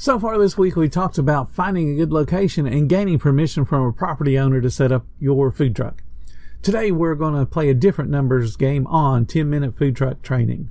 So far this week, we talked about finding a good location and gaining permission from a property owner to set up your food truck. Today, we're going to play a different numbers game on 10 minute food truck training.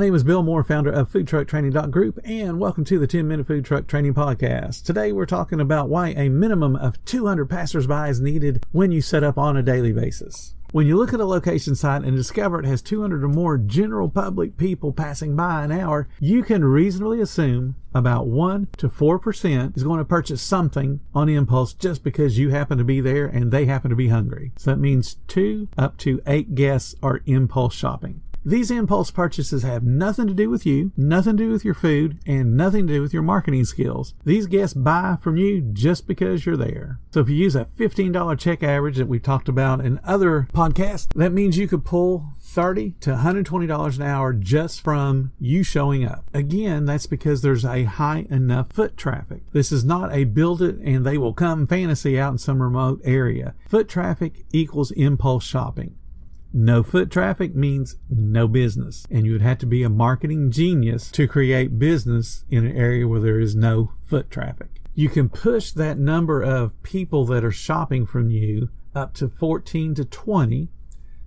name is Bill Moore, founder of FoodTruckTraining.group, and welcome to the 10 Minute Food Truck Training Podcast. Today we're talking about why a minimum of 200 passersby is needed when you set up on a daily basis. When you look at a location site and discover it has 200 or more general public people passing by an hour, you can reasonably assume about 1 to 4% is going to purchase something on impulse just because you happen to be there and they happen to be hungry. So that means 2 up to 8 guests are impulse shopping. These impulse purchases have nothing to do with you, nothing to do with your food, and nothing to do with your marketing skills. These guests buy from you just because you're there. So if you use a $15 check average that we've talked about in other podcasts, that means you could pull 30 to $120 an hour just from you showing up. Again, that's because there's a high enough foot traffic. This is not a build it and they will come fantasy out in some remote area. Foot traffic equals impulse shopping. No foot traffic means no business. And you would have to be a marketing genius to create business in an area where there is no foot traffic. You can push that number of people that are shopping from you up to 14 to 20.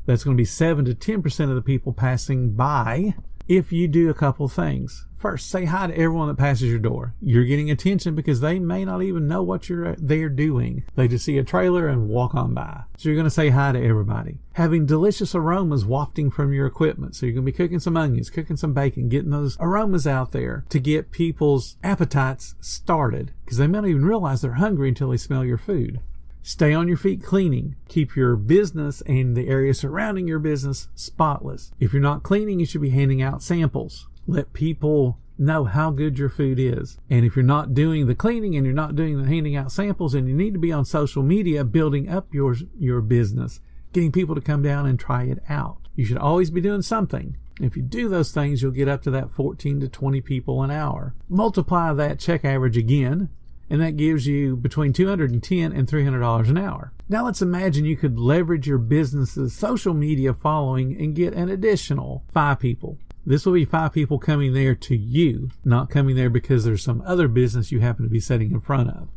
That's going to be 7 to 10% of the people passing by if you do a couple things. First, say hi to everyone that passes your door. You're getting attention because they may not even know what you're uh, there doing. They just see a trailer and walk on by. So you're going to say hi to everybody. Having delicious aromas wafting from your equipment. So you're going to be cooking some onions, cooking some bacon, getting those aromas out there to get people's appetites started because they may not even realize they're hungry until they smell your food. Stay on your feet cleaning. Keep your business and the area surrounding your business spotless. If you're not cleaning, you should be handing out samples. Let people know how good your food is. And if you're not doing the cleaning and you're not doing the handing out samples, and you need to be on social media building up your your business, getting people to come down and try it out. You should always be doing something. If you do those things, you'll get up to that 14 to 20 people an hour. Multiply that check average again and that gives you between 210 and 300 dollars an hour. Now let's imagine you could leverage your business's social media following and get an additional 5 people. This will be 5 people coming there to you, not coming there because there's some other business you happen to be sitting in front of.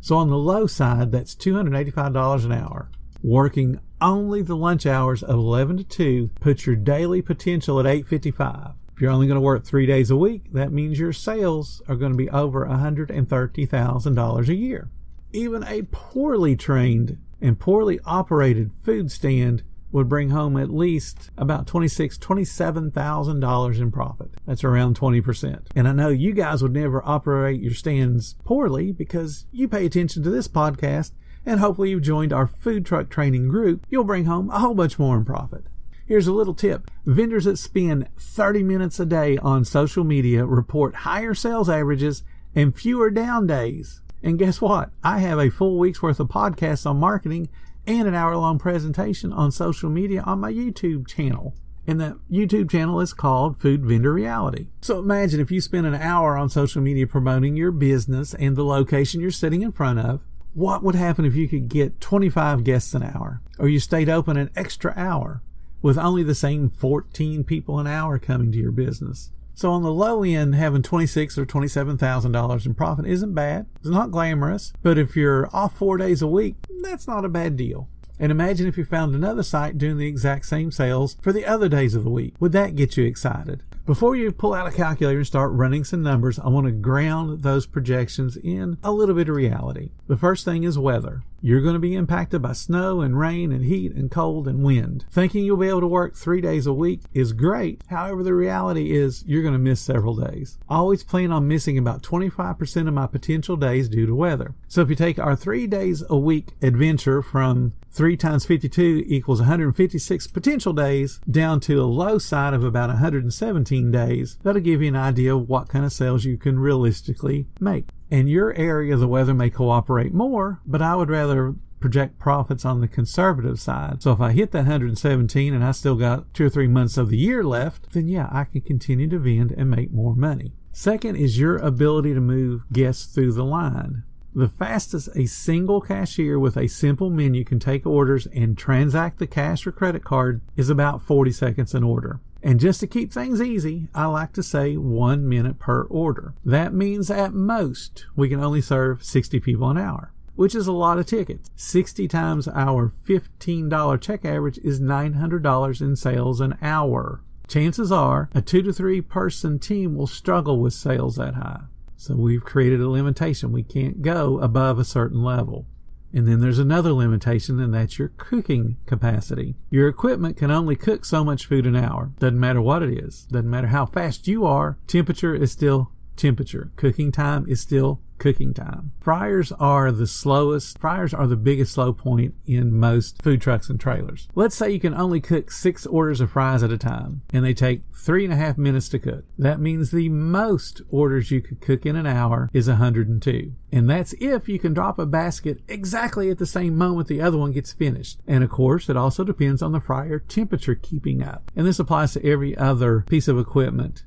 So on the low side, that's $285 an hour. Working only the lunch hours of 11 to 2 puts your daily potential at 855. If you're only going to work three days a week, that means your sales are going to be over $130,000 a year. Even a poorly trained and poorly operated food stand would bring home at least about $26,000, $27,000 in profit. That's around 20%. And I know you guys would never operate your stands poorly because you pay attention to this podcast and hopefully you've joined our food truck training group. You'll bring home a whole bunch more in profit. Here's a little tip. Vendors that spend 30 minutes a day on social media report higher sales averages and fewer down days. And guess what? I have a full week's worth of podcasts on marketing and an hour long presentation on social media on my YouTube channel. And that YouTube channel is called Food Vendor Reality. So imagine if you spend an hour on social media promoting your business and the location you're sitting in front of. What would happen if you could get 25 guests an hour? Or you stayed open an extra hour? With only the same 14 people an hour coming to your business. So on the low end, having twenty-six or twenty-seven thousand dollars in profit isn't bad. It's not glamorous, but if you're off four days a week, that's not a bad deal. And imagine if you found another site doing the exact same sales for the other days of the week. Would that get you excited? Before you pull out a calculator and start running some numbers, I want to ground those projections in a little bit of reality. The first thing is weather. You're going to be impacted by snow and rain and heat and cold and wind. Thinking you'll be able to work three days a week is great. However, the reality is you're going to miss several days. I always plan on missing about 25% of my potential days due to weather. So if you take our three days a week adventure from 3 times 52 equals 156 potential days down to a low side of about 117 days, that'll give you an idea of what kind of sales you can realistically make. In your area, the weather may cooperate more, but I would rather project profits on the conservative side. So if I hit that 117 and I still got two or three months of the year left, then yeah, I can continue to vend and make more money. Second is your ability to move guests through the line. The fastest a single cashier with a simple menu can take orders and transact the cash or credit card is about 40 seconds an order. And just to keep things easy, I like to say one minute per order. That means at most we can only serve 60 people an hour, which is a lot of tickets. 60 times our $15 check average is $900 in sales an hour. Chances are a two to three person team will struggle with sales that high. So we've created a limitation. We can't go above a certain level. And then there's another limitation, and that's your cooking capacity. Your equipment can only cook so much food an hour. Doesn't matter what it is. Doesn't matter how fast you are. Temperature is still temperature. Cooking time is still cooking time. Fryers are the slowest, fryers are the biggest slow point in most food trucks and trailers. Let's say you can only cook six orders of fries at a time and they take three and a half minutes to cook. That means the most orders you could cook in an hour is 102. And that's if you can drop a basket exactly at the same moment the other one gets finished. And of course, it also depends on the fryer temperature keeping up. And this applies to every other piece of equipment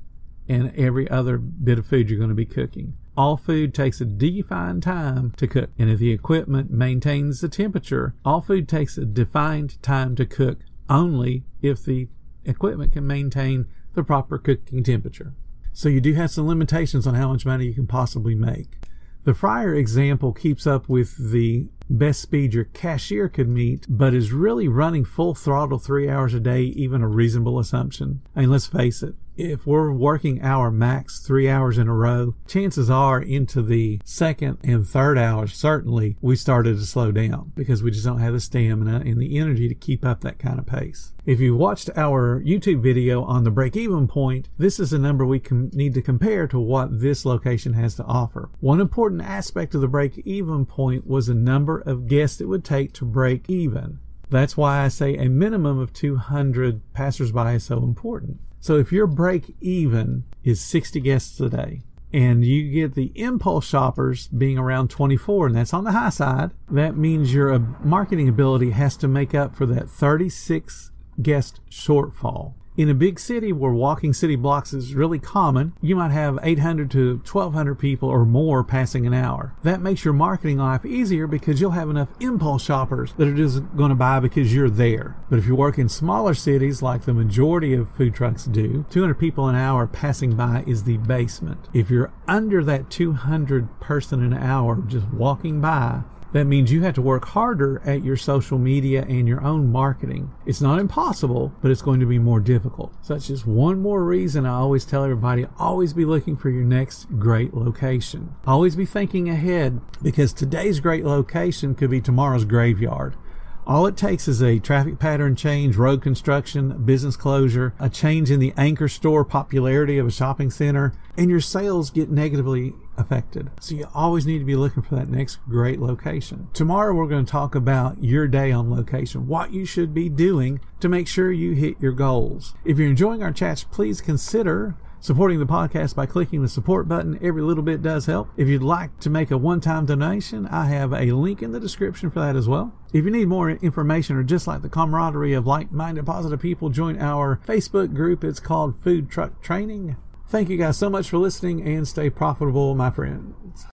and every other bit of food you're going to be cooking. All food takes a defined time to cook, and if the equipment maintains the temperature, all food takes a defined time to cook only if the equipment can maintain the proper cooking temperature. So you do have some limitations on how much money you can possibly make. The fryer example keeps up with the best speed your cashier could meet, but is really running full throttle three hours a day even a reasonable assumption? I mean, let's face it, if we're working our max three hours in a row, chances are into the second and third hours, certainly we started to slow down because we just don't have the stamina and the energy to keep up that kind of pace. If you watched our YouTube video on the break even point, this is a number we can need to compare to what this location has to offer. One important aspect of the break even point was the number of guests it would take to break even. That's why I say a minimum of 200 passersby is so important. So if your break even is 60 guests a day, and you get the impulse shoppers being around 24, and that's on the high side, that means your marketing ability has to make up for that 36 guest shortfall. In a big city where walking city blocks is really common, you might have 800 to 1200 people or more passing an hour. That makes your marketing life easier because you'll have enough impulse shoppers that are just going to buy because you're there. But if you work in smaller cities like the majority of food trucks do, 200 people an hour passing by is the basement. If you're under that 200 person an hour just walking by, that means you have to work harder at your social media and your own marketing. It's not impossible, but it's going to be more difficult. So that's just one more reason I always tell everybody always be looking for your next great location. Always be thinking ahead because today's great location could be tomorrow's graveyard. All it takes is a traffic pattern change, road construction, business closure, a change in the anchor store popularity of a shopping center, and your sales get negatively affected. So you always need to be looking for that next great location. Tomorrow we're going to talk about your day on location, what you should be doing to make sure you hit your goals. If you're enjoying our chats, please consider supporting the podcast by clicking the support button. Every little bit does help. If you'd like to make a one time donation, I have a link in the description for that as well. If you need more information or just like the camaraderie of like minded positive people, join our Facebook group. It's called Food Truck Training. Thank you guys so much for listening and stay profitable, my friends.